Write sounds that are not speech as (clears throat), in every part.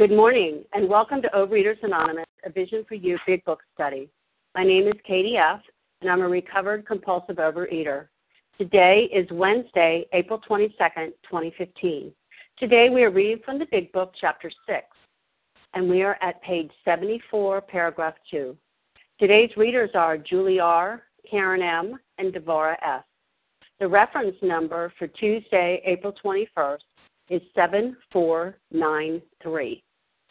Good morning, and welcome to Overeaters Anonymous, a Vision for You Big Book Study. My name is Katie F., and I'm a recovered compulsive overeater. Today is Wednesday, April 22nd, 2015. Today we are reading from the Big Book, Chapter 6, and we are at page 74, paragraph 2. Today's readers are Julie R., Karen M., and Devora S. The reference number for Tuesday, April 21st is 7493.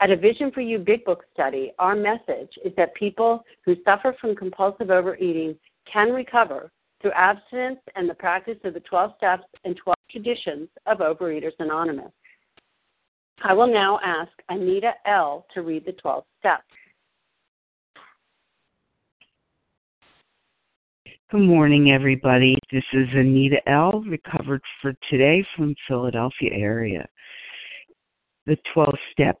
At a Vision for You Big Book study, our message is that people who suffer from compulsive overeating can recover through abstinence and the practice of the 12 steps and 12 traditions of Overeaters Anonymous. I will now ask Anita L. to read the 12 steps. Good morning, everybody. This is Anita L., recovered for today from Philadelphia area. The 12 steps.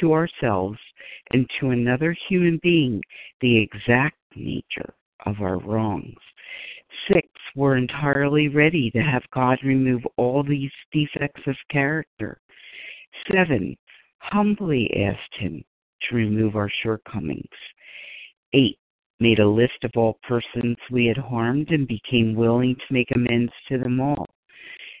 to ourselves, and to another human being the exact nature of our wrongs. Six, were entirely ready to have God remove all these defects of character. Seven, humbly asked Him to remove our shortcomings. Eight, made a list of all persons we had harmed and became willing to make amends to them all.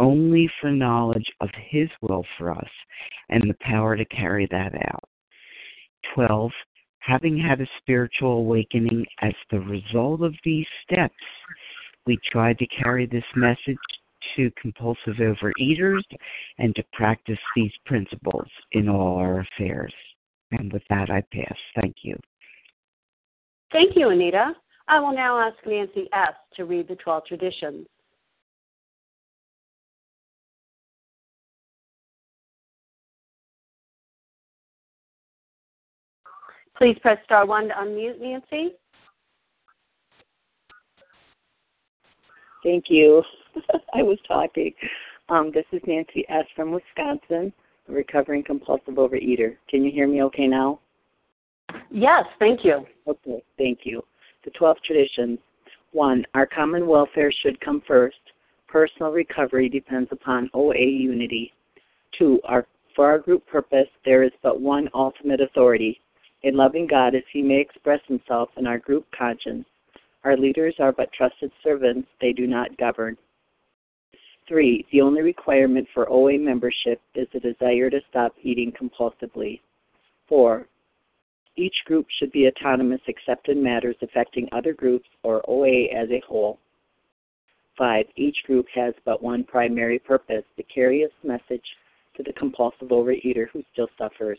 only for knowledge of His will for us and the power to carry that out. 12. Having had a spiritual awakening as the result of these steps, we tried to carry this message to compulsive overeaters and to practice these principles in all our affairs. And with that, I pass. Thank you. Thank you, Anita. I will now ask Nancy S. to read the 12 traditions. Please press star one to unmute, Nancy. Thank you. (laughs) I was talking. Um, this is Nancy S. from Wisconsin, a recovering compulsive overeater. Can you hear me okay now? Yes, thank you. Okay, thank you. The 12 traditions. One, our common welfare should come first. Personal recovery depends upon OA unity. Two, our, for our group purpose, there is but one ultimate authority, a loving God as he may express himself in our group conscience. Our leaders are but trusted servants, they do not govern. Three, the only requirement for OA membership is a desire to stop eating compulsively. Four, each group should be autonomous except in matters affecting other groups or OA as a whole. Five, each group has but one primary purpose to carry its message to the compulsive overeater who still suffers.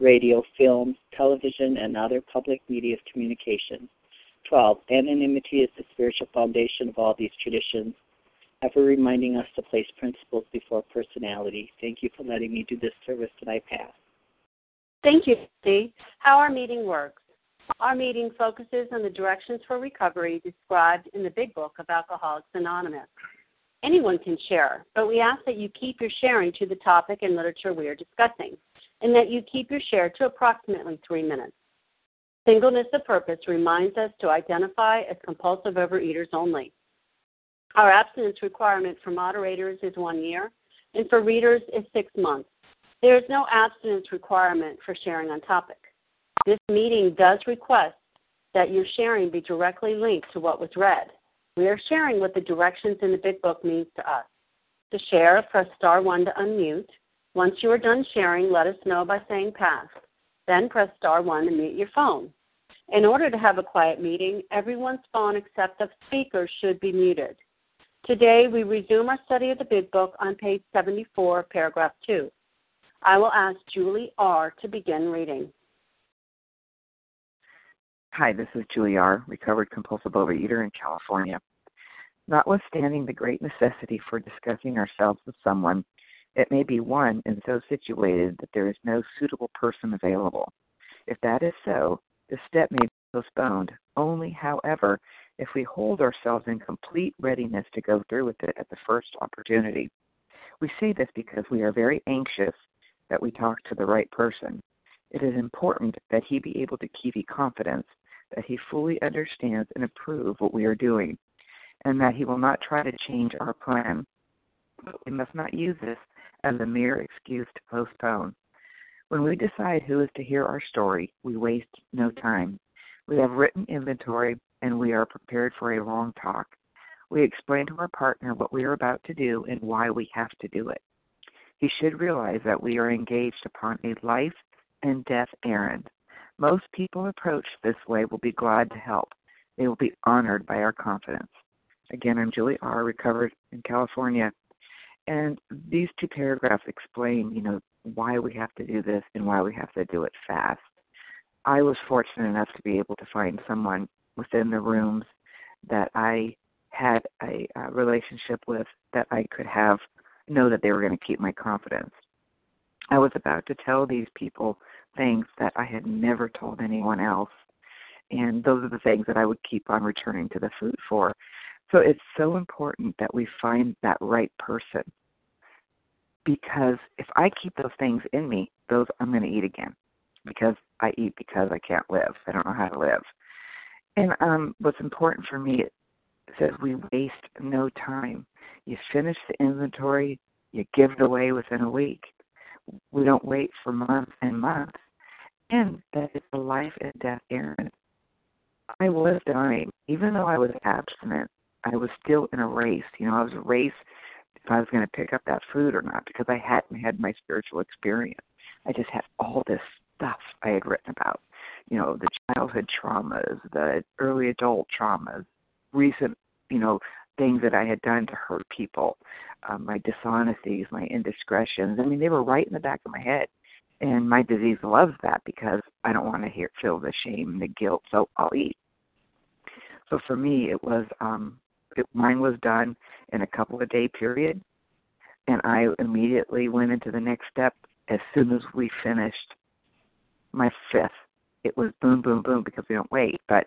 radio, film, television, and other public media of communication. 12. Anonymity is the spiritual foundation of all these traditions ever reminding us to place principles before personality. Thank you for letting me do this service that I pass. Thank you, Steve. How our meeting works. Our meeting focuses on the directions for recovery described in the Big Book of Alcoholics Anonymous. Anyone can share, but we ask that you keep your sharing to the topic and literature we are discussing, and that you keep your share to approximately three minutes. Singleness of purpose reminds us to identify as compulsive overeaters only. Our abstinence requirement for moderators is one year, and for readers is six months. There is no abstinence requirement for sharing on topic. This meeting does request that your sharing be directly linked to what was read. We are sharing what the directions in the Big Book means to us. To share, press star 1 to unmute. Once you are done sharing, let us know by saying pass. Then press star 1 to mute your phone. In order to have a quiet meeting, everyone's phone except the speaker should be muted. Today, we resume our study of the Big Book on page 74, paragraph 2. I will ask Julie R. to begin reading. Hi, this is Julie R., recovered compulsive overeater in California. Notwithstanding the great necessity for discussing ourselves with someone, it may be one and so situated that there is no suitable person available. If that is so, the step may be postponed. Only, however, if we hold ourselves in complete readiness to go through with it at the first opportunity. We say this because we are very anxious that we talk to the right person. It is important that he be able to give you confidence that he fully understands and approves what we are doing, and that he will not try to change our plan. But we must not use this as a mere excuse to postpone. When we decide who is to hear our story, we waste no time. We have written inventory and we are prepared for a long talk. We explain to our partner what we are about to do and why we have to do it. He should realize that we are engaged upon a life and death errand. Most people approached this way will be glad to help. They will be honored by our confidence. Again, I'm Julie R., recovered in California. And these two paragraphs explain, you know, why we have to do this and why we have to do it fast. I was fortunate enough to be able to find someone within the rooms that I had a, a relationship with that I could have know that they were going to keep my confidence. I was about to tell these people things that I had never told anyone else. And those are the things that I would keep on returning to the food for. So it's so important that we find that right person. Because if I keep those things in me, those I'm going to eat again. Because I eat because I can't live. I don't know how to live. And um, what's important for me it says we waste no time. You finish the inventory, you give it away within a week. We don't wait for months and months. And that is a life and death errand. I was dying. Even though I was abstinent, I was still in a race. You know, I was a race if I was going to pick up that food or not because I hadn't had my spiritual experience. I just had all this stuff I had written about you know the childhood traumas, the early adult traumas, recent you know things that I had done to hurt people, um, my dishonesties, my indiscretions. I mean, they were right in the back of my head, and my disease loves that because I don't want to hear feel the shame and the guilt, so I'll eat. So for me, it was um, it, mine was done in a couple of day period, and I immediately went into the next step as soon as we finished my fifth it was boom, boom, boom because we don't wait. But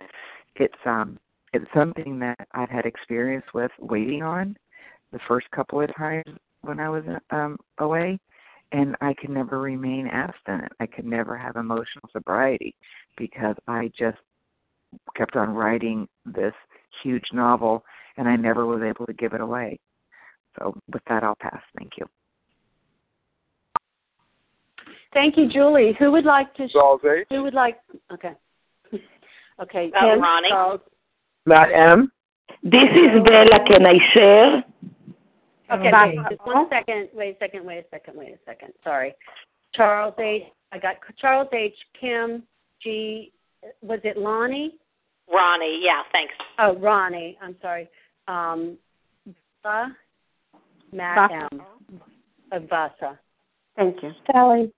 it's um it's something that I've had experience with waiting on the first couple of times when I was um away, and I could never remain abstinent. I could never have emotional sobriety because I just kept on writing this huge novel and I never was able to give it away. So with that I'll pass. Thank you. Thank you, Julie. Who would like to Charles H. Who would like okay. Okay, Uh, Kim, Ronnie. Charles. Matt M. This is Bella. Can I share? Okay, Bye. wait, just one second. Wait a second. Wait a second. Wait a second. Sorry. Charles H. I got Charles H. Kim G. Was it Lonnie? Ronnie, yeah, thanks. Oh, Ronnie. I'm sorry. Um, Vasa, Matt Vasa. M. Uh, Vasa. Thank you. Sally.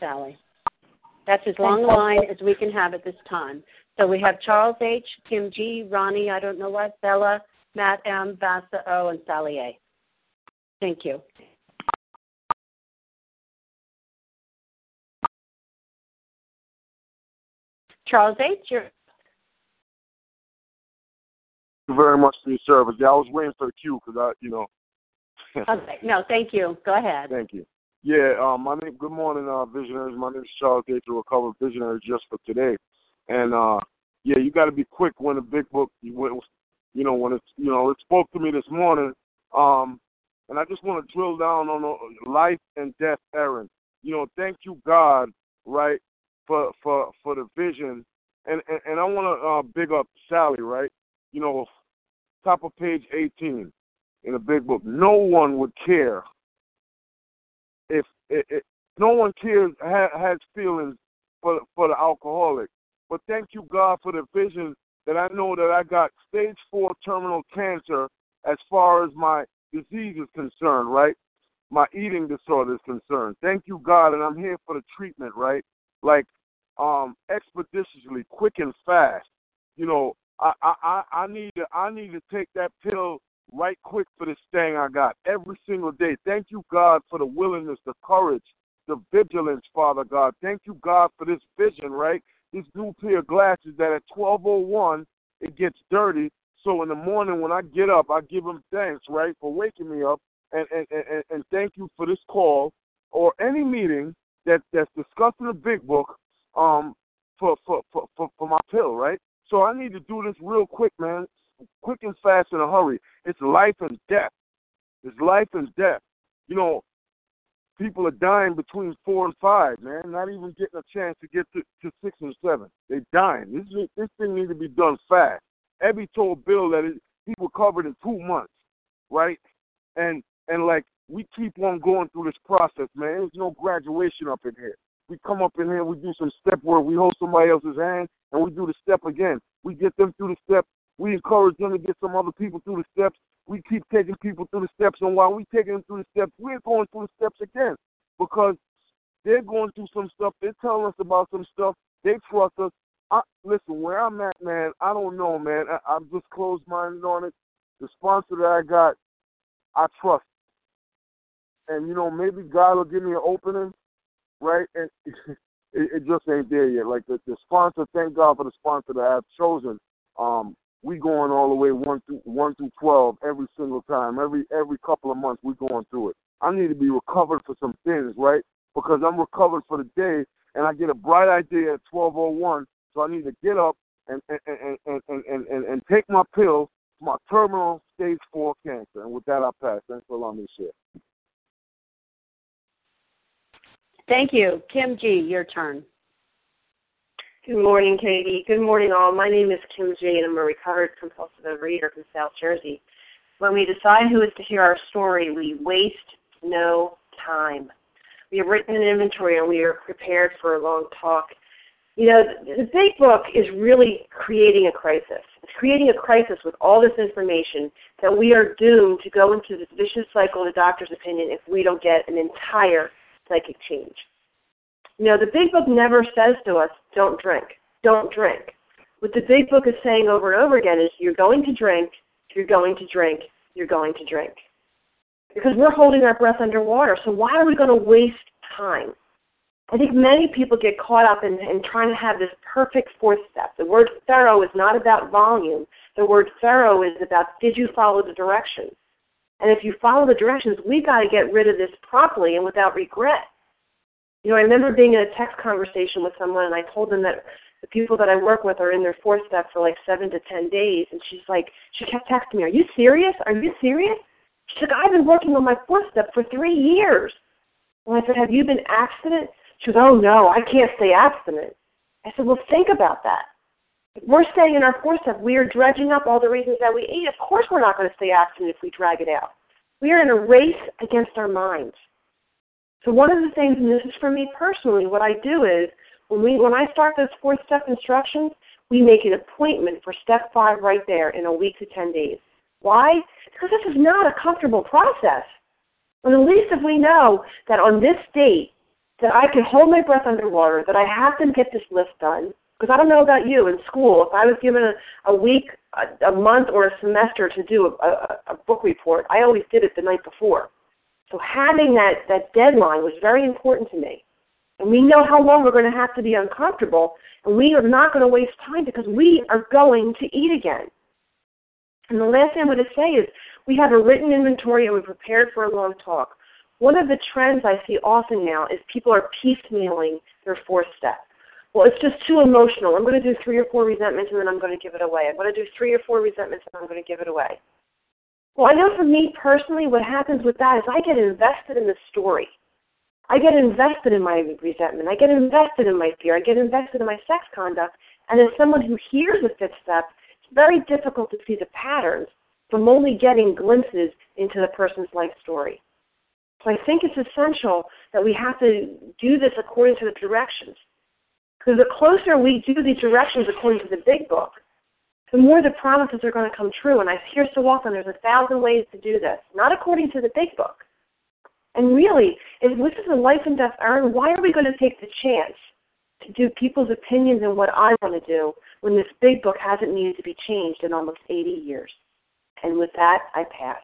Sally. That's as long a line as we can have at this time. So we have Charles H., Kim G., Ronnie, I don't know what, Bella, Matt M., Vasa O., and Sally A. Thank you. Charles H., you're Thank you very much for your service. Yeah, I was waiting for the cue because I, you know. (laughs) okay. No, thank you. Go ahead. Thank you. Yeah, um, my name. Good morning, uh, visionaries. My name is Charles H. the Recovered Visionary, just for today. And uh, yeah, you got to be quick when the big book, when, you know, when it's, you know, it spoke to me this morning. Um, and I just want to drill down on the life and death errand. You know, thank you God, right, for for for the vision. And and, and I want to uh, big up Sally, right? You know, top of page 18 in the big book. No one would care if no one cares ha, has feelings for for the alcoholic. But thank you God for the vision that I know that I got stage four terminal cancer as far as my disease is concerned, right? My eating disorder is concerned. Thank you God, and I'm here for the treatment, right? Like um expeditiously, quick and fast. You know, I I I need to I need to take that pill right quick for this thing I got every single day. Thank you, God, for the willingness, the courage, the vigilance, Father God. Thank you, God, for this vision, right? This new pair of glasses that at 1201 it gets dirty. So in the morning when I get up, I give him thanks, right, for waking me up, and and and, and thank you for this call or any meeting that that's discussing the big book, um, for for for for, for my pill, right? So I need to do this real quick, man quick and fast in a hurry. It's life and death. It's life and death. You know, people are dying between four and five, man. Not even getting a chance to get to, to six and seven. They're dying. This this thing needs to be done fast. Ebby told Bill that it, he recovered in two months, right? And and like we keep on going through this process, man. There's no graduation up in here. We come up in here, we do some step work, we hold somebody else's hand, and we do the step again. We get them through the step, we encourage them to get some other people through the steps. We keep taking people through the steps, and while we taking them through the steps, we're going through the steps again because they're going through some stuff. They're telling us about some stuff. They trust us. I, listen, where I'm at, man, I don't know, man. I, I'm just closed-minded on it. The sponsor that I got, I trust. And you know, maybe God will give me an opening, right? And (laughs) it, it just ain't there yet. Like the, the sponsor, thank God for the sponsor that I've chosen. Um, we going all the way one through one through twelve every single time. Every every couple of months we going through it. I need to be recovered for some things, right? Because I'm recovered for the day and I get a bright idea at twelve oh one, so I need to get up and and and and and, and, and take my pills, my terminal stage four cancer. And with that I pass. Thanks for allowing me to share. Thank you. Kim G., your turn. Good morning, Katie. Good morning, all. My name is Kim G., and I'm a recovered compulsive overeater from South Jersey. When we decide who is to hear our story, we waste no time. We have written an inventory, and we are prepared for a long talk. You know, the, the big book is really creating a crisis. It's creating a crisis with all this information that we are doomed to go into this vicious cycle of the doctor's opinion if we don't get an entire psychic change. You know, the big book never says to us, don't drink, don't drink. What the big book is saying over and over again is you're going to drink, you're going to drink, you're going to drink. Because we're holding our breath underwater, so why are we going to waste time? I think many people get caught up in, in trying to have this perfect fourth step. The word thorough is not about volume. The word thorough is about did you follow the directions? And if you follow the directions, we got to get rid of this properly and without regret. You know, I remember being in a text conversation with someone, and I told them that the people that I work with are in their fourth step for like seven to ten days, and she's like, she kept texting me, "Are you serious? Are you serious?" She's like, "I've been working on my fourth step for three years." And I said, "Have you been abstinent?" She goes, "Oh no, I can't stay abstinent." I said, "Well, think about that. We're staying in our step, we are dredging up all the reasons that we ate. Of course, we're not going to stay abstinent if we drag it out. We are in a race against our minds." So one of the things, and this is for me personally, what I do is when we when I start those fourth step instructions, we make an appointment for step five right there in a week to ten days. Why? Because this is not a comfortable process. And at least if we know that on this date that I can hold my breath underwater, that I have to get this list done. Because I don't know about you in school, if I was given a, a week, a, a month, or a semester to do a, a, a book report, I always did it the night before. So having that, that deadline was very important to me. And we know how long we're going to have to be uncomfortable, and we are not going to waste time because we are going to eat again. And the last thing I'm going to say is we have a written inventory and we're prepared for a long talk. One of the trends I see often now is people are piecemealing their fourth step. Well, it's just too emotional. I'm going to do three or four resentments and then I'm going to give it away. I'm going to do three or four resentments and I'm going to give it away. Well, I know for me personally, what happens with that is I get invested in the story. I get invested in my resentment. I get invested in my fear. I get invested in my sex conduct. And as someone who hears the fifth step, it's very difficult to see the patterns from only getting glimpses into the person's life story. So I think it's essential that we have to do this according to the directions. Because the closer we do these directions according to the big book, the more the promises are going to come true. And I hear so often there's a thousand ways to do this, not according to the big book. And really, if this is a life and death errand, why are we going to take the chance to do people's opinions and what I want to do when this big book hasn't needed to be changed in almost 80 years? And with that, I pass.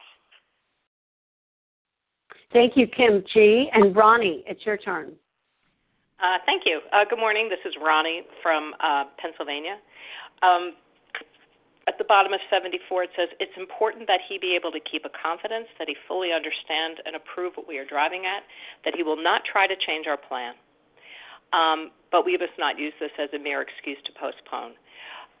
Thank you, Kim G. And Ronnie, it's your turn. Uh, thank you. Uh, good morning. This is Ronnie from uh, Pennsylvania. Um, at the bottom of 74, it says, It's important that he be able to keep a confidence, that he fully understand and approve what we are driving at, that he will not try to change our plan. Um, but we must not use this as a mere excuse to postpone.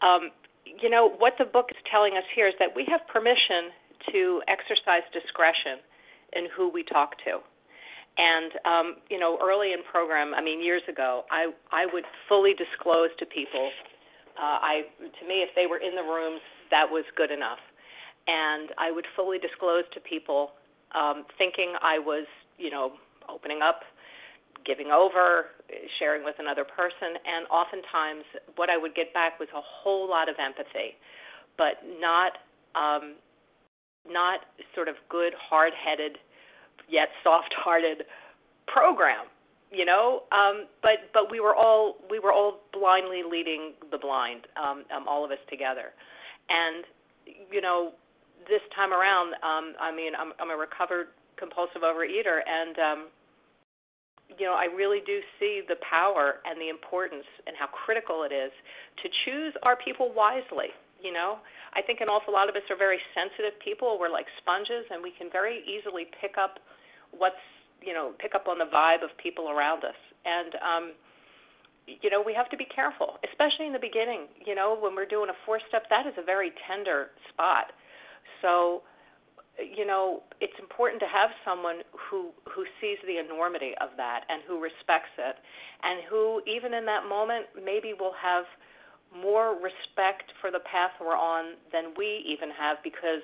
Um, you know, what the book is telling us here is that we have permission to exercise discretion in who we talk to. And um, you know, early in program, I mean, years ago, I I would fully disclose to people uh, I, to me, if they were in the rooms, that was good enough. And I would fully disclose to people, um, thinking I was, you know, opening up, giving over, sharing with another person. And oftentimes, what I would get back was a whole lot of empathy, but not, um, not sort of good, hard-headed, yet soft-hearted program you know? Um but but we were all we were all blindly leading the blind um, um all of us together. And you know this time around um i mean i'm i'm a recovered compulsive overeater and um you know i really do see the power and the importance and how critical it is to choose our people wisely you know? I think an awful lot of us are very sensitive people. We're like sponges and we can very easily pick up what's you know pick up on the vibe of people around us. And um you know we have to be careful especially in the beginning you know when we're doing a four step that is a very tender spot. So you know it's important to have someone who who sees the enormity of that and who respects it and who even in that moment maybe will have more respect for the path we're on than we even have because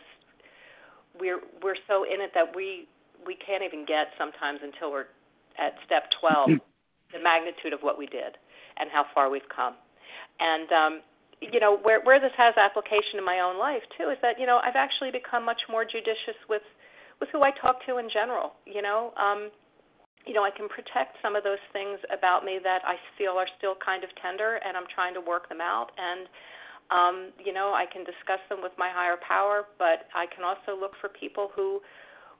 we're we're so in it that we we can't even get sometimes until we're at step 12 the magnitude of what we did and how far we've come. And um, you know where where this has application in my own life too is that you know I've actually become much more judicious with with who I talk to in general. You know, um, you know I can protect some of those things about me that I feel are still kind of tender, and I'm trying to work them out. And um, you know I can discuss them with my higher power, but I can also look for people who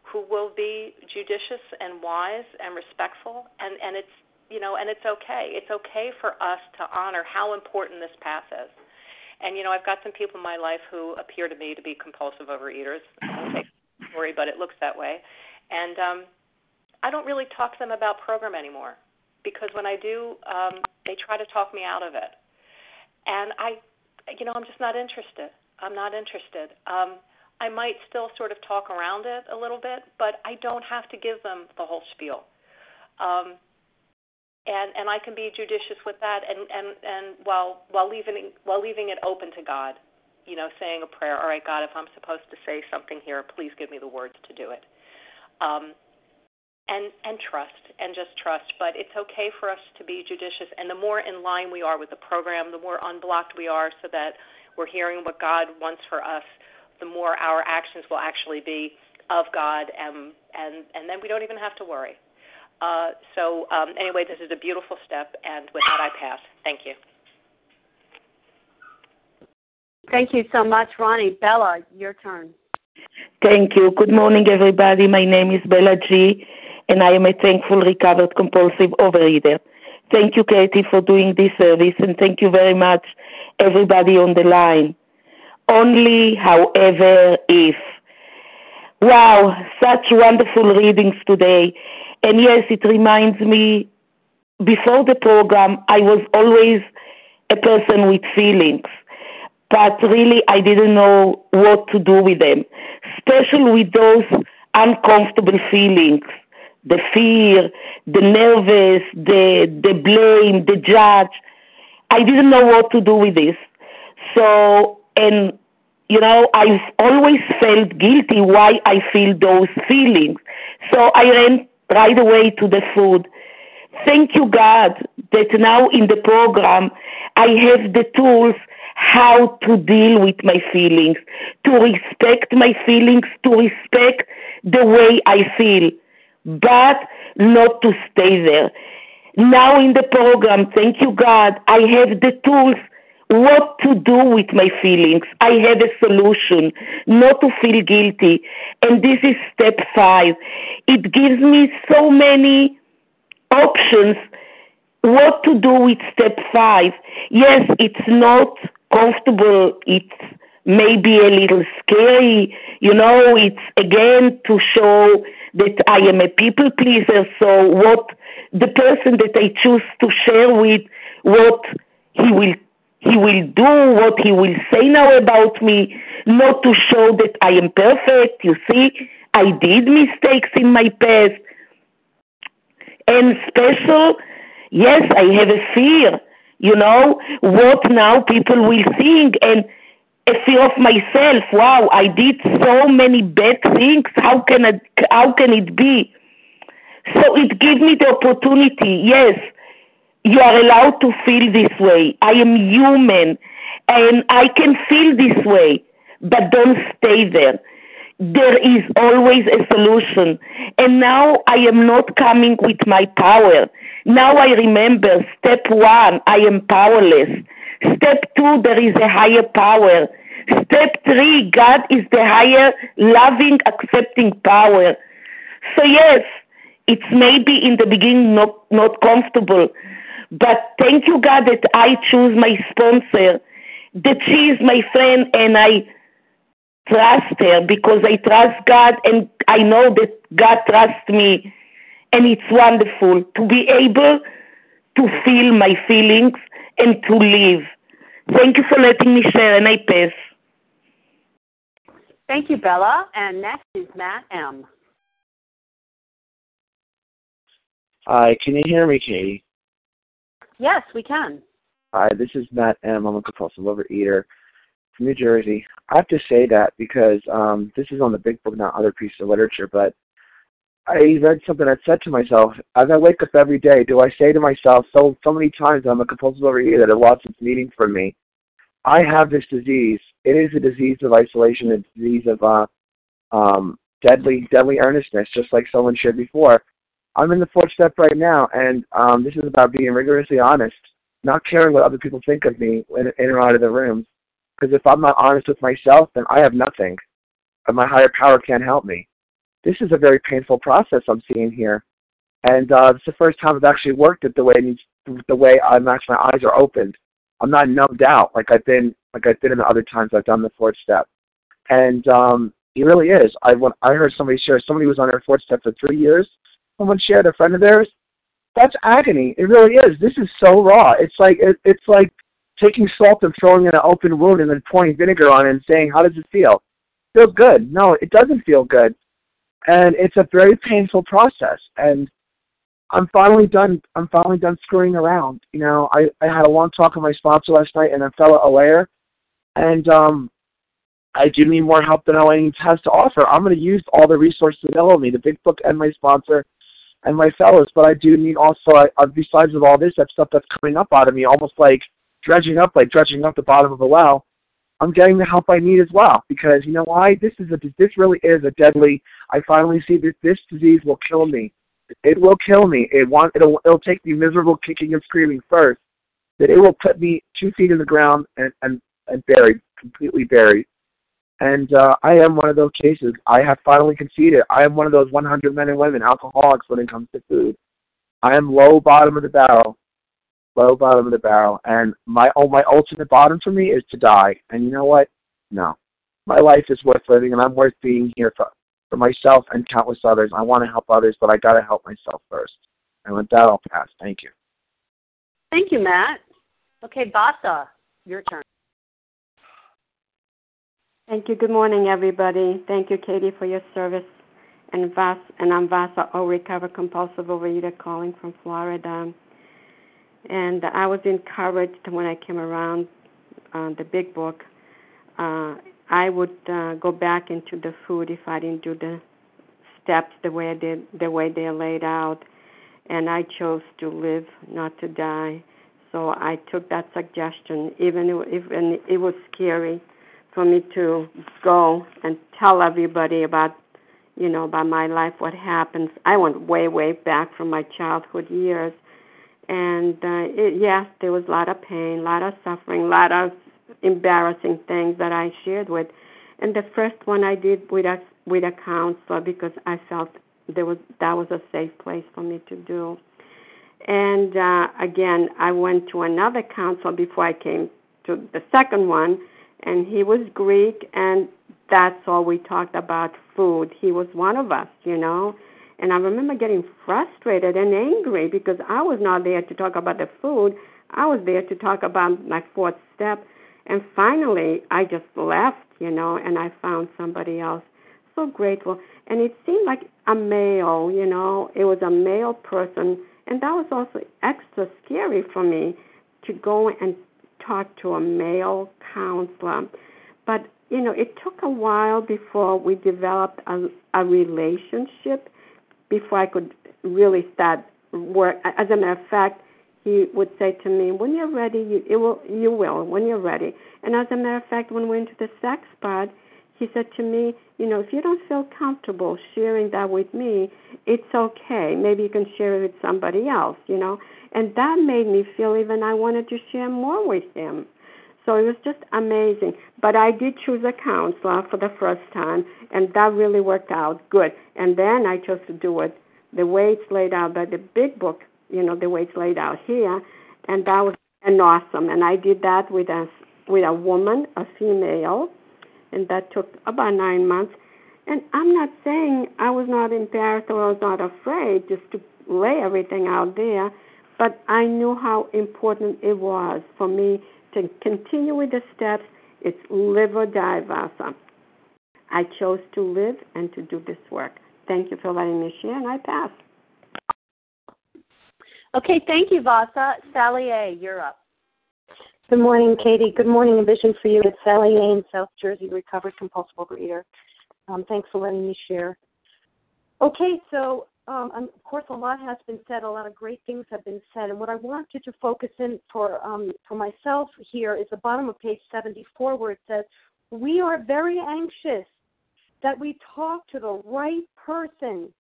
who will be judicious and wise and respectful and and it's you know and it's okay it's okay for us to honor how important this path is and you know i've got some people in my life who appear to me to be compulsive overeaters i story, but it looks that way. And um, I don't really talk to them about program anymore because when I do, um, they try to talk me out of it. And I, you know, I'm just not interested. I'm not interested. Um, I might still sort of talk around it a little bit, but I don't have to give them the whole spiel. Um, and and I can be judicious with that, and and and while while leaving while leaving it open to God, you know, saying a prayer. All right, God, if I'm supposed to say something here, please give me the words to do it. Um, and and trust and just trust. But it's okay for us to be judicious, and the more in line we are with the program, the more unblocked we are, so that we're hearing what God wants for us. The more our actions will actually be of God, and and and then we don't even have to worry. Uh, so um, anyway, this is a beautiful step, and with that, I pass. Thank you. Thank you so much, Ronnie. Bella, your turn. Thank you. Good morning, everybody. My name is Bella G, and I am a thankful recovered compulsive overeater. Thank you, Katie, for doing this service, and thank you very much, everybody on the line. Only, however, if. Wow, such wonderful readings today. And yes, it reminds me before the program, I was always a person with feelings, but really I didn't know what to do with them, especially with those uncomfortable feelings the fear, the nervous, the, the blame, the judge. I didn't know what to do with this. So, and you know, I've always felt guilty why I feel those feelings. So I ran right away to the food. Thank you, God, that now in the program I have the tools how to deal with my feelings, to respect my feelings, to respect the way I feel, but not to stay there. Now in the program, thank you, God, I have the tools what to do with my feelings. I have a solution, not to feel guilty. And this is step five. It gives me so many options what to do with step five. Yes, it's not comfortable. It's maybe a little scary. You know, it's again to show that I am a people pleaser. So what the person that I choose to share with, what he will he will do what he will say now about me, not to show that I am perfect. You see, I did mistakes in my past. And special, yes, I have a fear, you know, what now people will think and a fear of myself. Wow, I did so many bad things. How can it, how can it be? So it gave me the opportunity, yes, you are allowed to feel this way. I am human and I can feel this way, but don't stay there. There is always a solution. And now I am not coming with my power. Now I remember step one, I am powerless. Step two, there is a higher power. Step three, God is the higher, loving, accepting power. So yes, it's maybe in the beginning not, not comfortable, but thank you, God, that I choose my sponsor, that she is my friend, and I trust her because I trust God and I know that God trusts me. And it's wonderful to be able to feel my feelings and to live. Thank you for letting me share, and I pass. Thank you, Bella. And next is Matt M. Hi, can you hear me, Katie? Yes, we can. Hi, this is Matt M. I'm a compulsive overeater from New Jersey. I have to say that because um, this is on the big book, not other pieces of literature, but I read something that said to myself, as I wake up every day, do I say to myself so so many times I'm a compulsive overeater that it lost its meaning for me. I have this disease. It is a disease of isolation, a disease of uh, um, deadly, deadly earnestness, just like someone shared before. I'm in the fourth step right now, and um, this is about being rigorously honest, not caring what other people think of me in, in or out of the room. Because if I'm not honest with myself, then I have nothing, and my higher power can't help me. This is a very painful process I'm seeing here, and uh, it's the first time I've actually worked it the way it needs, the way I'm actually my eyes are opened. I'm not numbed out like I've been like I've been in the other times I've done the fourth step. And um, He really is. I when I heard somebody share somebody was on their fourth step for three years. Someone shared a friend of theirs. That's agony. It really is. This is so raw. It's like it, it's like taking salt and throwing in an open wound and then pouring vinegar on it and saying, "How does it feel?" Feels good. No, it doesn't feel good, and it's a very painful process. And I'm finally done. I'm finally done screwing around. You know, I I had a long talk with my sponsor last night and a fellow Alair, and um, I do need more help than OA has to offer. I'm going to use all the resources available to me, the big book and my sponsor and my fellows, but I do need also, uh, besides of all this, that stuff that's coming up out of me, almost like dredging up, like dredging up the bottom of a well. I'm getting the help I need as well because you know why? This is a this really is a deadly. I finally see that this disease will kill me. It will kill me. It want it'll it'll take me miserable kicking and screaming first. That it will put me two feet in the ground and and, and buried, completely buried. And uh, I am one of those cases. I have finally conceded. I am one of those 100 men and women, alcoholics, when it comes to food. I am low bottom of the barrel, low bottom of the barrel, and my oh my ultimate bottom for me is to die. And you know what? No, my life is worth living, and I'm worth being here for for myself and countless others. I want to help others, but I got to help myself first. And with that, I'll pass. Thank you. Thank you, Matt. Okay, Vasa, your turn. Thank you. Good morning, everybody. Thank you, Katie, for your service. And Vas and I'm Vasa, O compulsive overeater, calling from Florida. And I was encouraged when I came around uh, the big book. Uh, I would uh, go back into the food if I didn't do the steps the way I did, the way they're laid out. And I chose to live, not to die. So I took that suggestion, even if and it was scary for me to go and tell everybody about you know about my life what happens. I went way way back from my childhood years. And uh it yes there was a lot of pain a lot of suffering a lot of embarrassing things that i shared with. And the first one i did with a with a counselor because i felt there was that was a safe place for me to do. And uh again i went to another counselor before i came to the second one and he was Greek, and that's all we talked about food. He was one of us, you know. And I remember getting frustrated and angry because I was not there to talk about the food. I was there to talk about my fourth step. And finally, I just left, you know, and I found somebody else. So grateful. And it seemed like a male, you know, it was a male person. And that was also extra scary for me to go and talk to a male counselor. But, you know, it took a while before we developed a, a relationship before I could really start work. As a matter of fact, he would say to me, "When you're ready, you it will you will when you're ready." And as a matter of fact, when we went to the sex part, he said to me, "You know, if you don't feel comfortable sharing that with me, it's okay. Maybe you can share it with somebody else." You know, and that made me feel even I wanted to share more with him. So it was just amazing. But I did choose a counselor for the first time, and that really worked out good. And then I chose to do it the way it's laid out by the big book, you know, the way it's laid out here, and that was an awesome. And I did that with a with a woman, a female, and that took about nine months. And I'm not saying I was not embarrassed or I was not afraid just to lay everything out there but I knew how important it was for me to continue with the steps. It's live or die, Vasa. I chose to live and to do this work. Thank you for letting me share, and I pass. Okay, thank you, Vasa. Sally A., you're up. Good morning, Katie. Good morning, A Vision for You. It's Sally A. South Jersey, recovered compulsive overeater. Um, thanks for letting me share. Okay, so um, of course, a lot has been said. A lot of great things have been said. And what I wanted to focus in for um, for myself here is the bottom of page 74, where it says, "We are very anxious that we talk to the right person.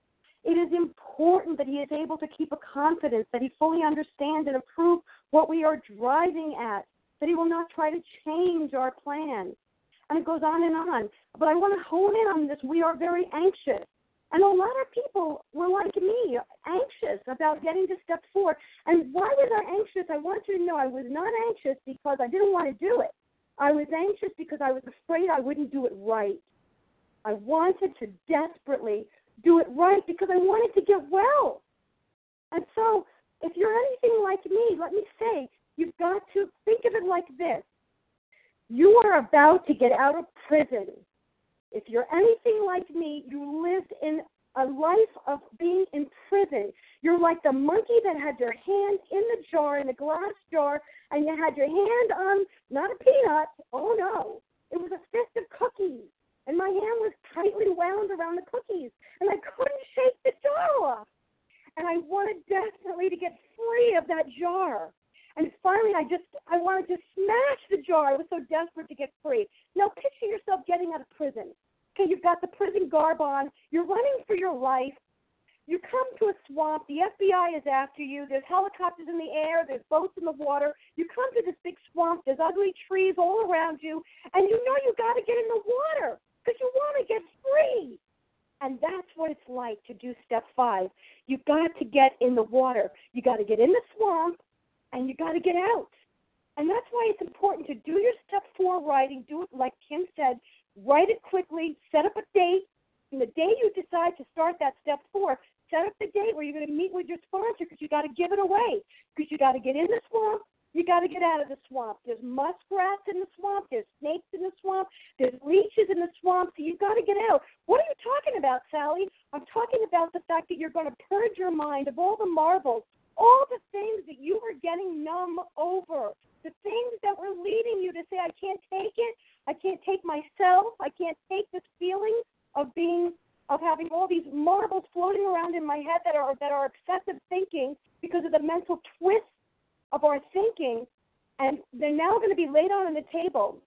It is important that he is able to keep a confidence, that he fully understands and approves what we are driving at, that he will not try to change our plans." And it goes on and on. But I want to hone in on this. We are very anxious. And a lot of people were like me, anxious about getting to step four. And why was I anxious? I want you to know I was not anxious because I didn't want to do it. I was anxious because I was afraid I wouldn't do it right. I wanted to desperately do it right because I wanted to get well. And so, if you're anything like me, let me say, you've got to think of it like this you are about to get out of prison. If you're anything like me, you lived in a life of being in prison. You're like the monkey that had your hand in the jar, in the glass jar, and you had your hand on not a peanut. Oh no, it was a fist of cookies, and my hand was tightly wound around the cookies, and I couldn't shake the jar off. And I wanted desperately to get free of that jar. And finally, I just I wanted to smash the jar. I was so desperate to get free. Now picture yourself getting out of prison. Okay, you've got the prison garb on. You're running for your life. You come to a swamp. The FBI is after you. There's helicopters in the air. There's boats in the water. You come to this big swamp. There's ugly trees all around you, and you know you got to get in the water because you want to get free. And that's what it's like to do step five. You've got to get in the water. You got to get in the swamp and you got to get out. And that's why it's important to do your step four writing. Do it like Kim said. Write it quickly. Set up a date. And the day you decide to start that step four, set up the date where you're going to meet with your sponsor because you got to give it away. Because you got to get in the swamp. You got to get out of the swamp. There's muskrats in the swamp. There's snakes in the swamp. There's leeches in the swamp. So you got to get out. What are you talking about, Sally? I'm talking about the fact that you're going to purge your mind of all the marbles all the things that you were getting numb over, the things that were leading you to say, I can't take it, I can't take myself, I can't take this feeling of being of having all these marbles floating around in my head that are that are excessive thinking because of the mental twist of our thinking and they're now going to be laid out on the table.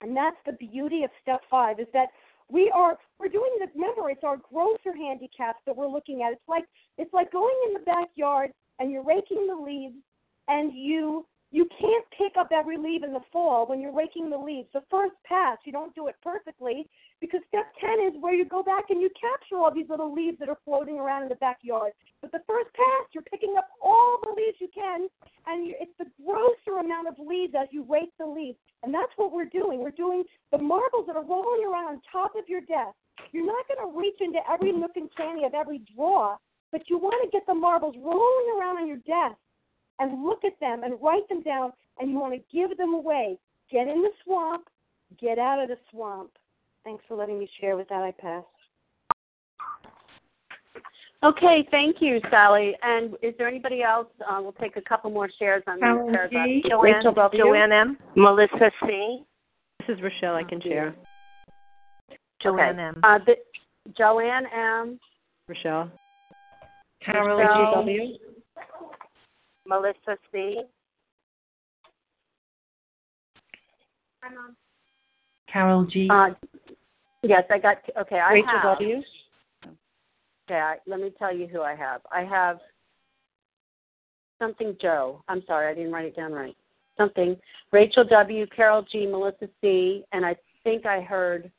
And that's the beauty of step five is that we are we're doing the remember it's our grosser handicaps that we're looking at. It's like it's like going in the backyard and you're raking the leaves and you you can't pick up every leaf in the fall when you're raking the leaves. The first pass, you don't do it perfectly because step 10 is where you go back and you capture all these little leaves that are floating around in the backyard. But the first pass, you're picking up all the leaves you can, and you, it's the grosser amount of leaves as you rake the leaves. And that's what we're doing. We're doing the marbles that are rolling around on top of your desk. You're not going to reach into every nook and cranny of every drawer but you want to get the marbles rolling around on your desk and look at them and write them down, and you want to give them away. Get in the swamp, get out of the swamp. Thanks for letting me share. With that, I pass. Okay, thank you, Sally. And is there anybody else? Uh, we'll take a couple more shares on this paragraph. Joanne, Rachel W. Joanne M. Melissa C. This is Rochelle. I can share. Joanne okay. M. Uh, the, Joanne M. Rochelle. Carol G. Melissa C. Carol G. Uh, yes, I got. Okay, I Rachel have. W. Okay, I, let me tell you who I have. I have something Joe. I'm sorry, I didn't write it down right. Something Rachel W. Carol G. Melissa C. And I think I heard.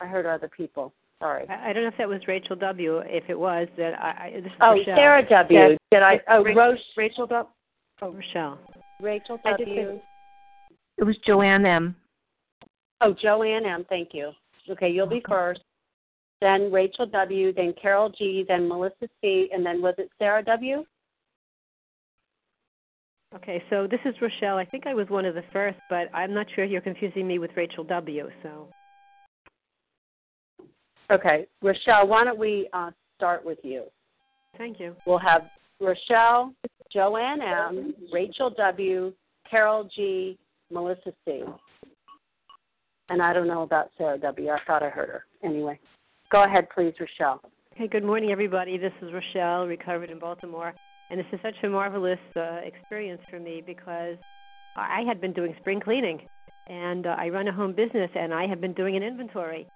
I heard other people. Sorry. I, I don't know if that was Rachel W. If it was, that I, I this is Oh, Rochelle. Sarah W. Yes. Did I? Oh, Ra- Roche. Rachel W. Oh, Rochelle. Rachel W. It was Joanne M. Oh, Joanne M. Thank you. Okay, you'll be first. Then Rachel W. Then Carol G. Then Melissa C. And then was it Sarah W. Okay, so this is Rochelle. I think I was one of the first, but I'm not sure you're confusing me with Rachel W. So Okay, Rochelle. Why don't we uh, start with you? thank you. We'll have Rochelle, Joanne M., Rachel W., Carol G., Melissa C. And I don't know about Sarah W. I thought I heard her. Anyway, go ahead, please, Rochelle. Hey, good morning, everybody. This is Rochelle, recovered in Baltimore, and this is such a marvelous uh, experience for me because I had been doing spring cleaning, and uh, I run a home business, and I have been doing an inventory,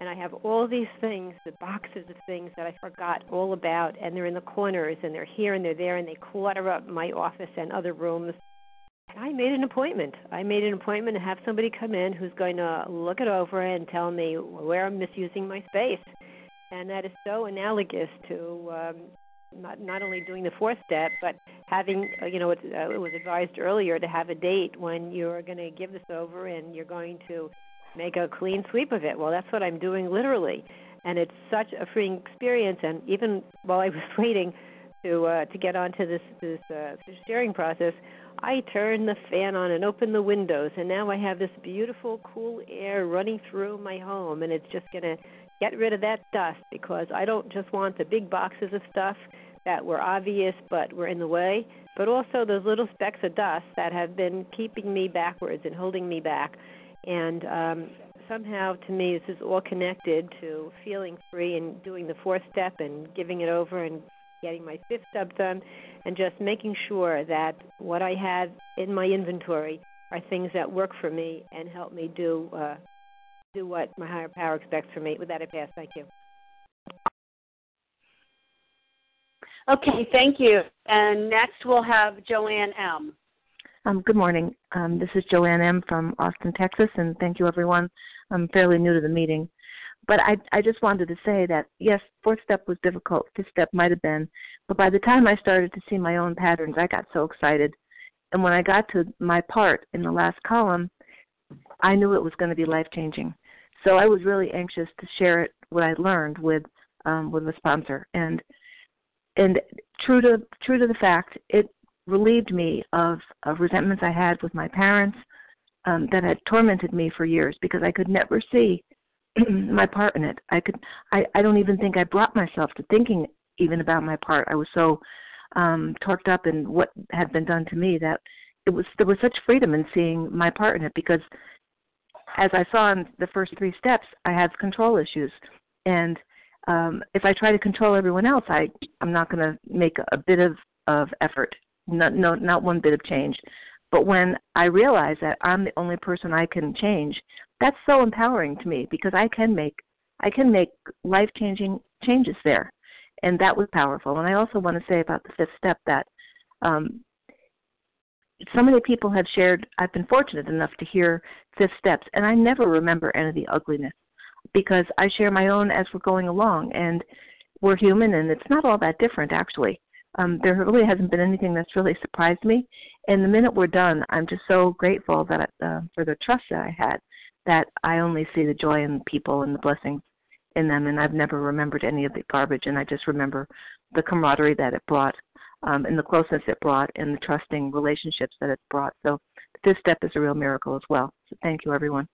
and I have all these things, the boxes of things that I forgot all about, and they're in the corners, and they're here and they're there, and they clutter up my office and other rooms. And I made an appointment. I made an appointment to have somebody come in who's going to look it over and tell me where I'm misusing my space. And that is so analogous to um, not not only doing the fourth step, but having uh, you know it, uh, it was advised earlier to have a date when you're going to give this over and you're going to make a clean sweep of it. Well, that's what I'm doing literally, and it's such a freeing experience. And even while I was (laughs) waiting to uh, to get onto this this uh, sharing process, I turned the fan on and opened the windows, and now I have this beautiful, cool air running through my home, and it's just to get rid of that dust because I don't just want the big boxes of stuff that were obvious but were in the way, but also those little specks of dust that have been keeping me backwards and holding me back. And um, somehow, to me, this is all connected to feeling free and doing the fourth step and giving it over and getting my fifth step done, and just making sure that what I have in my inventory are things that work for me and help me do uh, do what my higher power expects from me. With that, I pass. Thank you. Okay, thank you. And next we'll have Joanne M. Um, good morning. Um, this is Joanne M. from Austin, Texas, and thank you, everyone. I'm fairly new to the meeting. But I, I just wanted to say that, yes, fourth step was difficult. Fifth step might have been. But by the time I started to see my own patterns, I got so excited. And when I got to my part in the last column, I knew it was going to be life changing. So I was really anxious to share it, what I learned, with um, with the sponsor. And and true to true to the fact, it relieved me of, of resentments I had with my parents um, that had tormented me for years because I could never see (clears throat) my part in it. I could I, I don't even think I brought myself to thinking even about my part. I was so um torqued up in what had been done to me that it was there was such freedom in seeing my part in it because as I saw in the first three steps, I had control issues. And um if I try to control everyone else, I I'm not going to make a bit of of effort. Not no not one bit of change. But when I realize that I'm the only person I can change, that's so empowering to me because I can make I can make life changing changes there. And that was powerful. And I also want to say about the fifth step that um, so many people have shared I've been fortunate enough to hear fifth steps and I never remember any of the ugliness because I share my own as we're going along and we're human and it's not all that different actually. Um, there really hasn't been anything that's really surprised me. And the minute we're done, I'm just so grateful that uh, for the trust that I had that I only see the joy in people and the blessings in them, and I've never remembered any of the garbage, and I just remember the camaraderie that it brought, um, and the closeness it brought, and the trusting relationships that it brought. So this step is a real miracle as well. So thank you, everyone.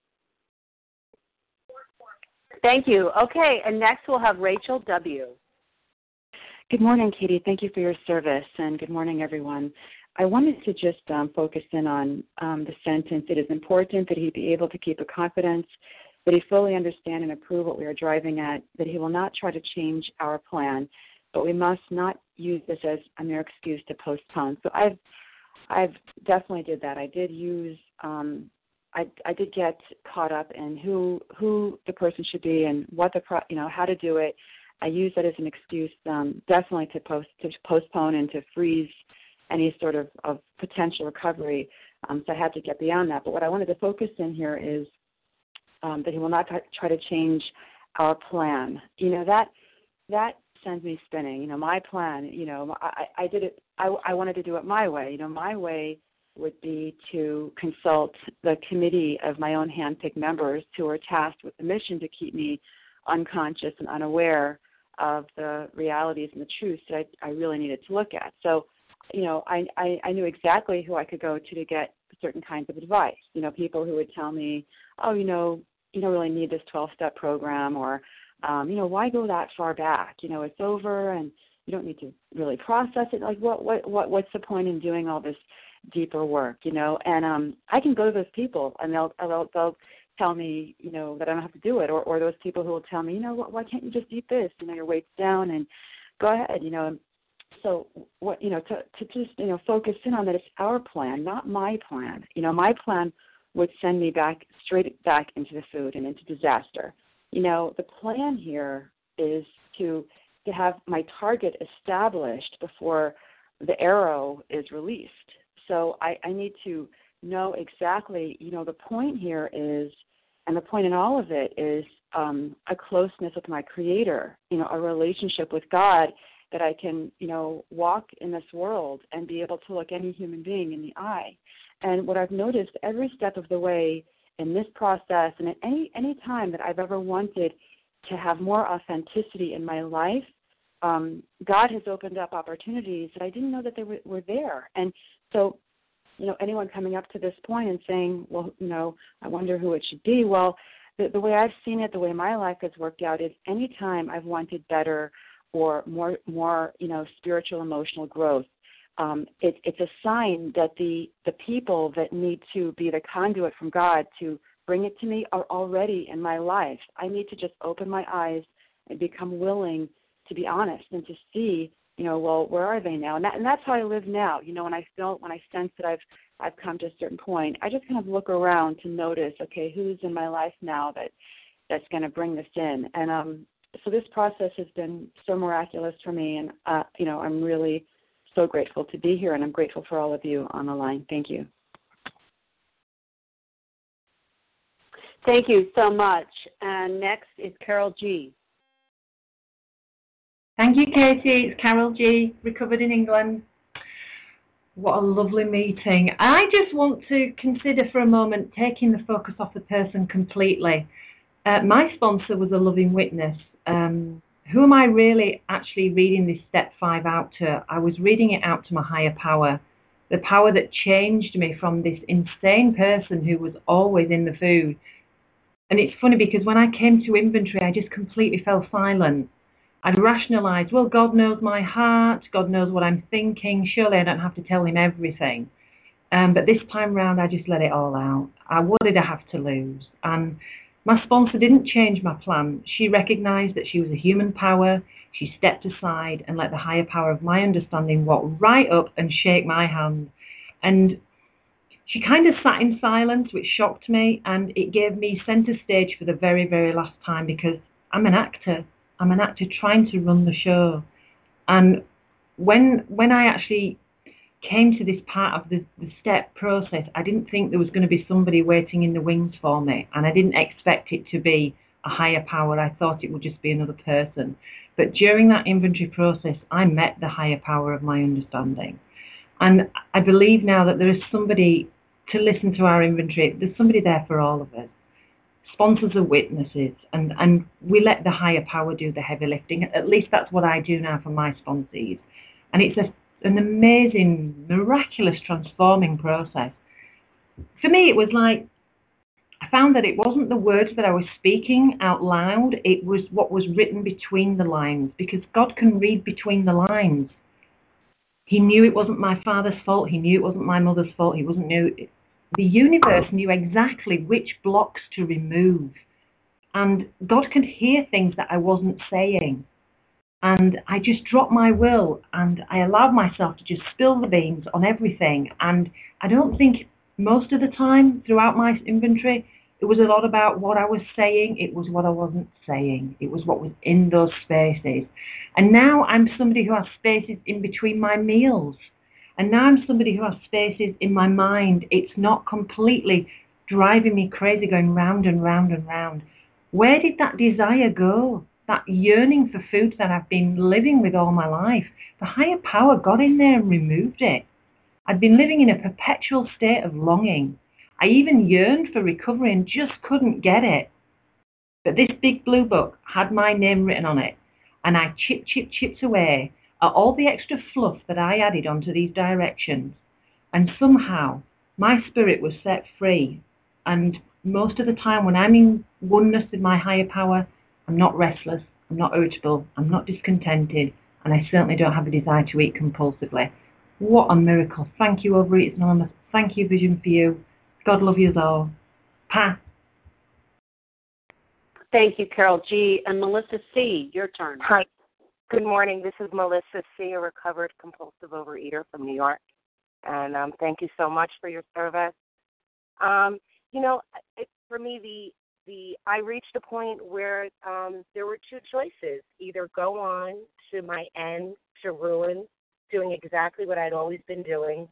Thank you. Okay, and next we'll have Rachel W. Good morning, Katie. Thank you for your service, and good morning, everyone. I wanted to just um, focus in on um, the sentence it is important that he be able to keep a confidence, that he fully understand and approve what we are driving at, that he will not try to change our plan, but we must not use this as a mere excuse to postpone. So I've I've definitely did that. I did use um, I I did get caught up in who who the person should be and what the pro, you know how to do it. I use that as an excuse um, definitely to post to postpone and to freeze any sort of, of potential recovery. Um, so I had to get beyond that. But what I wanted to focus in here is um, that he will not t- try to change our plan. You know that that sends me spinning. You know my plan. You know I, I did it. I, I wanted to do it my way. You know my way would be to consult the committee of my own handpicked members who are tasked with the mission to keep me unconscious and unaware of the realities and the truths that I, I really needed to look at. So you know, I, I I knew exactly who I could go to to get certain kinds of advice. You know, people who would tell me, oh, you know, you don't really need this 12-step program, or, um, you know, why go that far back? You know, it's over, and you don't need to really process it. Like, what what what what's the point in doing all this deeper work? You know, and um, I can go to those people, and they'll they'll they'll tell me, you know, that I don't have to do it, or or those people who will tell me, you know, why can't you just eat this? You know, your weight's down, and go ahead. You know, so what you know to to just you know focus in on that it's our plan not my plan you know my plan would send me back straight back into the food and into disaster you know the plan here is to to have my target established before the arrow is released so i i need to know exactly you know the point here is and the point in all of it is um, a closeness with my creator you know a relationship with god that I can, you know, walk in this world and be able to look any human being in the eye. And what I've noticed every step of the way in this process and at any any time that I've ever wanted to have more authenticity in my life, um, God has opened up opportunities that I didn't know that they were, were there. And so, you know, anyone coming up to this point and saying, well, you know, I wonder who it should be. Well, the, the way I've seen it, the way my life has worked out is anytime I've wanted better or more, more, you know, spiritual, emotional growth, um, it, it's a sign that the the people that need to be the conduit from God to bring it to me are already in my life. I need to just open my eyes and become willing to be honest and to see, you know, well, where are they now? And that and that's how I live now. You know, when I feel when I sense that I've I've come to a certain point, I just kind of look around to notice, okay, who's in my life now that that's going to bring this in. And um so this process has been so miraculous for me and uh you know, I'm really so grateful to be here and I'm grateful for all of you on the line. Thank you. Thank you so much. And next is Carol G. Thank you, Katie. It's Carol G, recovered in England. What a lovely meeting. I just want to consider for a moment taking the focus off the person completely. Uh, my sponsor was a loving witness. Um, who am I really actually reading this step five out to? I was reading it out to my higher power, the power that changed me from this insane person who was always in the food. And it's funny because when I came to inventory, I just completely fell silent. I'd rationalize, well, God knows my heart, God knows what I'm thinking, surely I don't have to tell him everything. Um, but this time round, I just let it all out. I, what did I have to lose? And my sponsor didn't change my plan. She recognised that she was a human power. She stepped aside and let the higher power of my understanding walk right up and shake my hand. And she kind of sat in silence, which shocked me, and it gave me centre stage for the very, very last time because I'm an actor. I'm an actor trying to run the show. And when when I actually came to this part of the, the step process, I didn't think there was going to be somebody waiting in the wings for me, and I didn't expect it to be a higher power. I thought it would just be another person. But during that inventory process, I met the higher power of my understanding. And I believe now that there is somebody to listen to our inventory. There's somebody there for all of us sponsors are witnesses, and, and we let the higher power do the heavy lifting. At least that's what I do now for my sponsees. And it's a, an amazing, miraculous, transforming process. For me, it was like I found that it wasn't the words that I was speaking out loud, it was what was written between the lines, because God can read between the lines. He knew it wasn't my father's fault. He knew it wasn't my mother's fault. He wasn't knew the universe knew exactly which blocks to remove. And God can hear things that I wasn't saying. And I just dropped my will and I allowed myself to just spill the beans on everything. And I don't think most of the time throughout my inventory, it was a lot about what I was saying. It was what I wasn't saying. It was what was in those spaces. And now I'm somebody who has spaces in between my meals. And now I'm somebody who has spaces in my mind. It's not completely driving me crazy, going round and round and round. Where did that desire go? That yearning for food that I've been living with all my life. The higher power got in there and removed it. I'd been living in a perpetual state of longing. I even yearned for recovery and just couldn't get it. But this big blue book had my name written on it, and I chip, chip, chipped away are all the extra fluff that I added onto these directions. And somehow my spirit was set free. And most of the time, when I'm in oneness with my higher power, I'm not restless, I'm not irritable, I'm not discontented, and I certainly don't have a desire to eat compulsively. What a miracle. Thank you, Overeaters Anonymous. Thank you, Vision for You. God love you all. Pa. Thank you, Carol G. And Melissa C., your turn. Hi. Good morning. This is Melissa C., a recovered compulsive overeater from New York. And um, thank you so much for your service. Um, you know, it, for me, the the I reached a point where um, there were two choices: either go on to my end to ruin, doing exactly what I'd always been doing,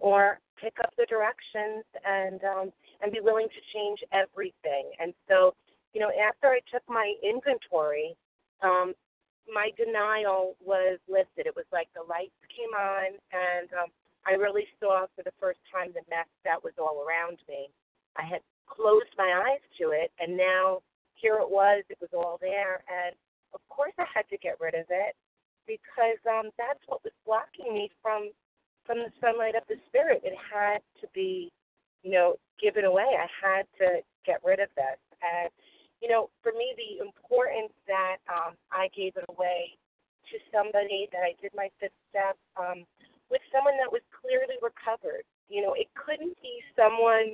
or pick up the directions and um, and be willing to change everything. And so, you know, after I took my inventory, um, my denial was lifted. It was like the lights came on, and um, I really saw for the first time the mess that was all around me. I had closed my eyes to it, and now here it was. It was all there, and of course I had to get rid of it because um, that's what was blocking me from from the sunlight of the spirit. It had to be, you know, given away. I had to get rid of this, and you know, for me, the importance that um, I gave it away to somebody that I did my fifth step um, with someone that was clearly recovered. You know, it couldn't be someone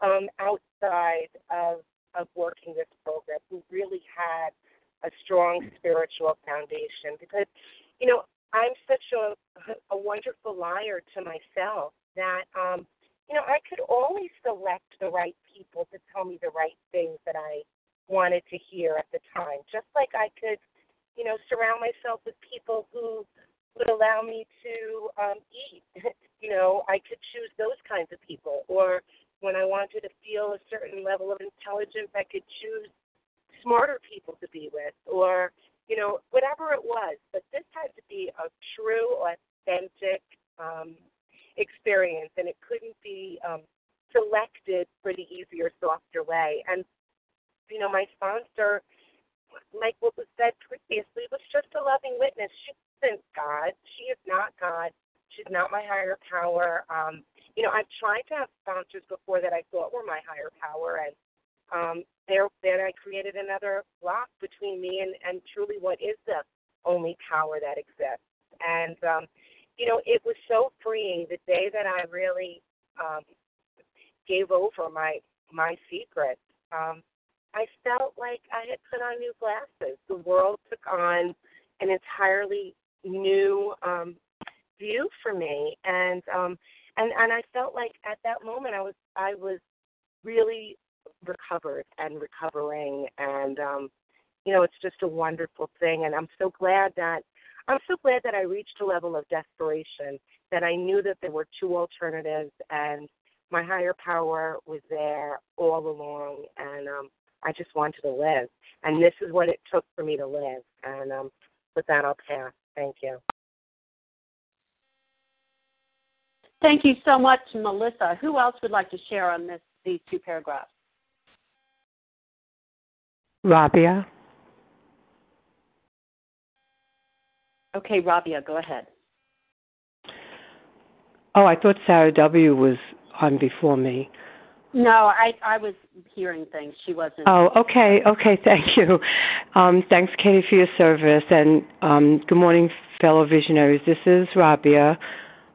um, outside of of working this program who really had a strong spiritual foundation because you know I'm such a a wonderful liar to myself that um you know I could always select the right people to tell me the right things that I wanted to hear at the time just like I could you know surround myself with people who would allow me to um eat (laughs) you know I could choose those kinds of people or when I wanted to feel a certain level of intelligence, I could choose smarter people to be with, or you know, whatever it was. But this had to be a true, authentic um, experience, and it couldn't be um, selected for the easier, softer way. And you know, my sponsor, like what was said previously, was just a loving witness. She isn't God. She is not God. She's not my higher power. Um, you know, I've tried to have sponsors before that I thought were my higher power, and um, there then I created another block between me and, and truly what is the only power that exists. And um, you know, it was so freeing the day that I really um, gave over my my secrets. Um, I felt like I had put on new glasses. The world took on an entirely new um, view for me, and um, and and I felt like at that moment I was I was really recovered and recovering. And um you know it's just a wonderful thing. And I'm so glad that I'm so glad that I reached a level of desperation that I knew that there were two alternatives and my higher power was there all along. And um I just wanted to live and this is what it took for me to live and um with that I'll pass. Thank you. Thank you so much, Melissa. Who else would like to share on this these two paragraphs? Rabia. Okay, Rabia, go ahead. Oh, I thought Sarah W. was on before me. No, I I was hearing things. She wasn't. Oh, okay, okay. Thank you. Um, thanks, Katie, for your service, and um, good morning, fellow visionaries. This is Rabia.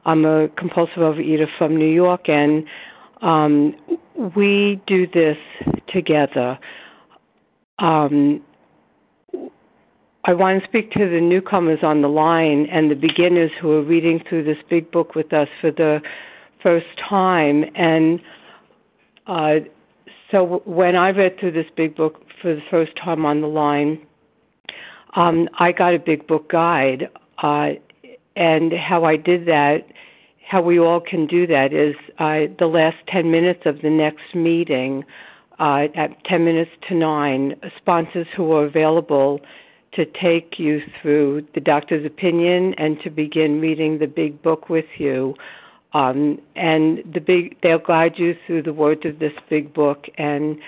I'm a compulsive overeater from New York, and um, we do this together. Um, I want to speak to the newcomers on the line and the beginners who are reading through this big book with us for the first time. And uh, so when I read through this big book for the first time on the line, um, I got a big book guide. Uh, and how I did that, how we all can do that, is uh, the last 10 minutes of the next meeting uh, at 10 minutes to 9, sponsors who are available to take you through the doctor's opinion and to begin reading the big book with you. Um, and the big, they'll guide you through the words of this big book. And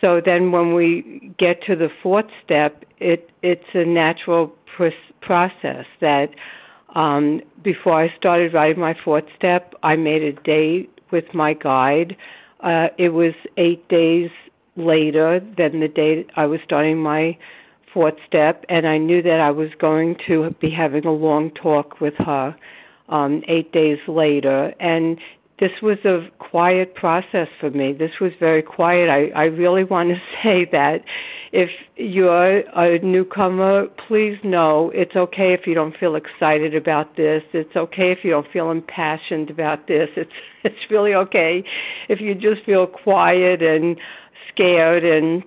so then when we get to the fourth step, it, it's a natural pr- process that um, before I started writing my fourth step, I made a date with my guide. Uh, it was eight days later than the date I was starting my fourth step, and I knew that I was going to be having a long talk with her um, eight days later. And this was a quiet process for me. This was very quiet. I, I really want to (laughs) say that if you're a newcomer, please know it's okay if you don't feel excited about this. It's okay if you don't feel impassioned about this. It's (laughs) it's really okay if you just feel quiet and scared and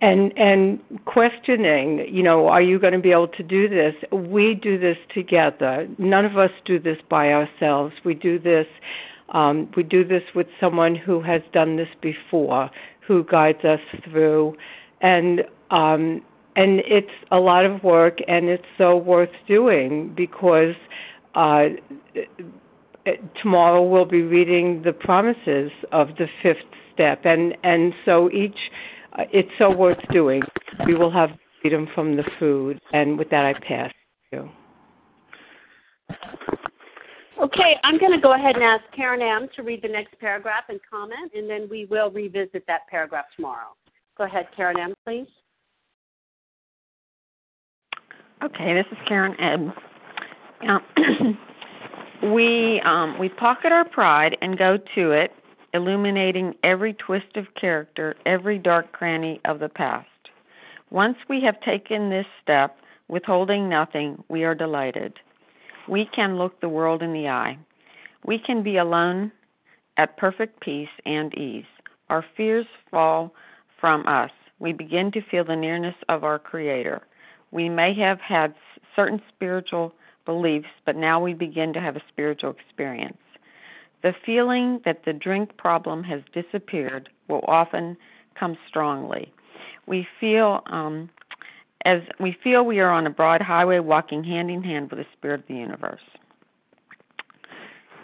and and questioning you know are you going to be able to do this? We do this together. None of us do this by ourselves. We do this um, we do this with someone who has done this before who guides us through. And um, and it's a lot of work and it's so worth doing because uh, tomorrow we'll be reading the promises of the fifth step, and and so each it's so worth doing. We will have freedom from the food, and with that, I pass you. Okay, I'm going to go ahead and ask Karen M. to read the next paragraph and comment, and then we will revisit that paragraph tomorrow. Go ahead, Karen M., please. Okay, this is Karen M. Um, (clears throat) we um, we pocket our pride and go to it, illuminating every twist of character, every dark cranny of the past. Once we have taken this step, withholding nothing, we are delighted. We can look the world in the eye. We can be alone at perfect peace and ease. Our fears fall from us. We begin to feel the nearness of our Creator. We may have had certain spiritual beliefs, but now we begin to have a spiritual experience. The feeling that the drink problem has disappeared will often come strongly. We feel um, as we feel we are on a broad highway walking hand in hand with the spirit of the universe.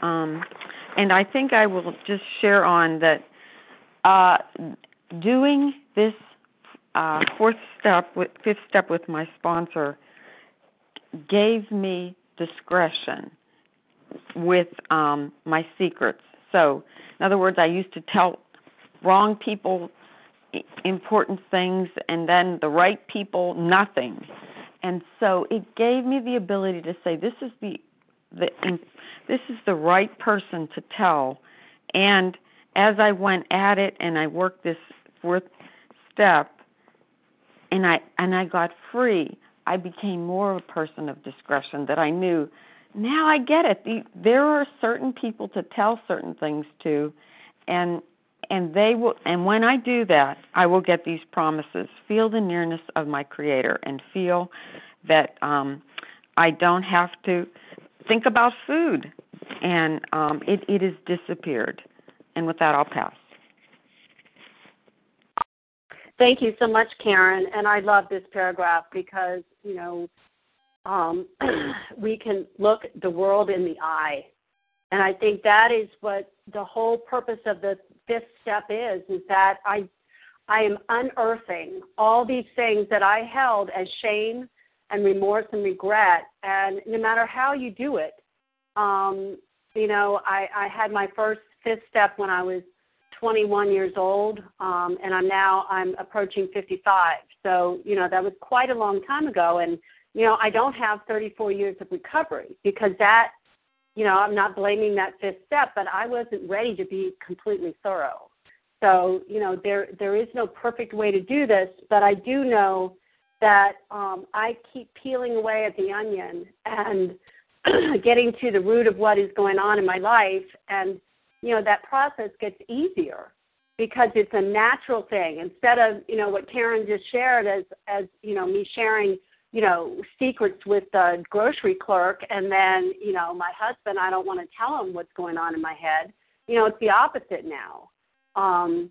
Um, and I think I will just share on that uh, doing this uh, fourth step, with, fifth step with my sponsor gave me discretion with um, my secrets. So, in other words, I used to tell wrong people important things and then the right people nothing. And so it gave me the ability to say this is the the this is the right person to tell. And as I went at it and I worked this fourth step and I and I got free, I became more of a person of discretion that I knew now I get it. There are certain people to tell certain things to, and and they will and when I do that, I will get these promises. Feel the nearness of my creator and feel that um I don't have to think about food and um it it has disappeared. And with that I'll pass. Thank you so much, Karen. And I love this paragraph because, you know, um, (clears throat) we can look the world in the eye. And I think that is what the whole purpose of the fifth step is, is that I I am unearthing all these things that I held as shame and remorse and regret. And no matter how you do it, um, you know, I, I had my first fifth step when I was 21 years old, um, and I'm now I'm approaching 55. So you know that was quite a long time ago, and you know I don't have 34 years of recovery because that, you know, I'm not blaming that fifth step, but I wasn't ready to be completely thorough. So you know there there is no perfect way to do this, but I do know that um, I keep peeling away at the onion and (clears throat) getting to the root of what is going on in my life and you know that process gets easier because it's a natural thing instead of you know what Karen just shared as as you know me sharing you know secrets with the grocery clerk and then you know my husband I don't want to tell him what's going on in my head. You know it's the opposite now. Um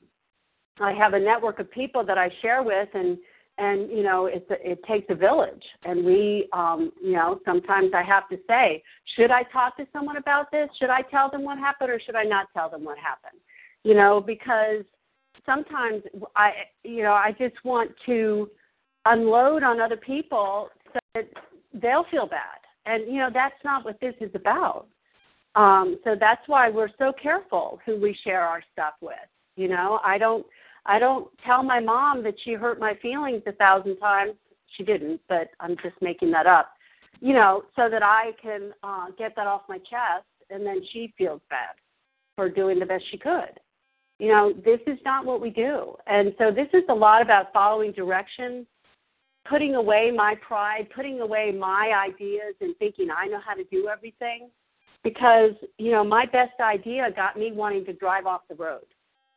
I have a network of people that I share with and and you know it's a, it takes a village. And we um you know sometimes i have to say should i talk to someone about this? Should i tell them what happened or should i not tell them what happened? You know because sometimes i you know i just want to unload on other people so that they'll feel bad and you know that's not what this is about um so that's why we're so careful who we share our stuff with you know i don't I don't tell my mom that she hurt my feelings a thousand times. She didn't, but I'm just making that up. You know, so that I can uh, get that off my chest, and then she feels bad for doing the best she could. You know, this is not what we do. And so this is a lot about following direction, putting away my pride, putting away my ideas, and thinking I know how to do everything. Because, you know, my best idea got me wanting to drive off the road.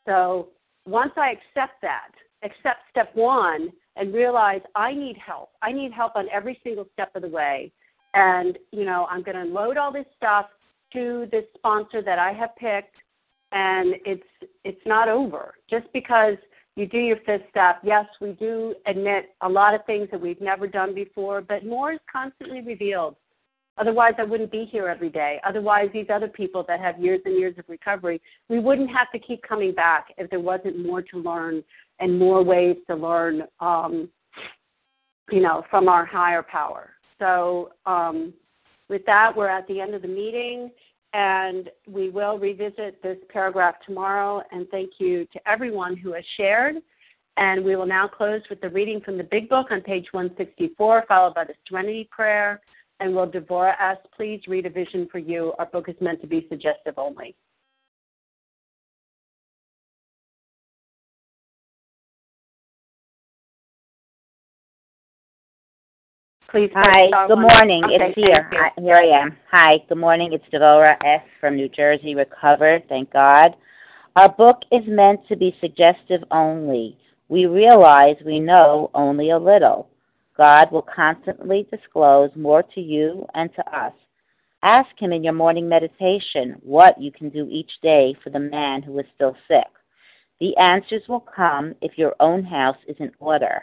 So once I accept that, accept step one, and realize I need help. I need help on every single step of the way. And, you know, I'm going to load all this stuff to this sponsor that I have picked and it's it's not over. Just because you do your fifth step, yes, we do admit a lot of things that we've never done before, but more is constantly revealed. Otherwise, I wouldn't be here every day. Otherwise, these other people that have years and years of recovery, we wouldn't have to keep coming back if there wasn't more to learn and more ways to learn, um, you know, from our higher power. So, um, with that, we're at the end of the meeting, and we will revisit this paragraph tomorrow. And thank you to everyone who has shared. And we will now close with the reading from the Big Book on page 164, followed by the Serenity Prayer. And will Devorah ask, please read a vision for you? Our book is meant to be suggestive only. Please. Hi. Good morning. Okay, it's here. I, here I am. Hi. Good morning. It's Devorah S. from New Jersey, recovered. Thank God. Our book is meant to be suggestive only. We realize we know only a little. God will constantly disclose more to you and to us. Ask Him in your morning meditation what you can do each day for the man who is still sick. The answers will come if your own house is in order,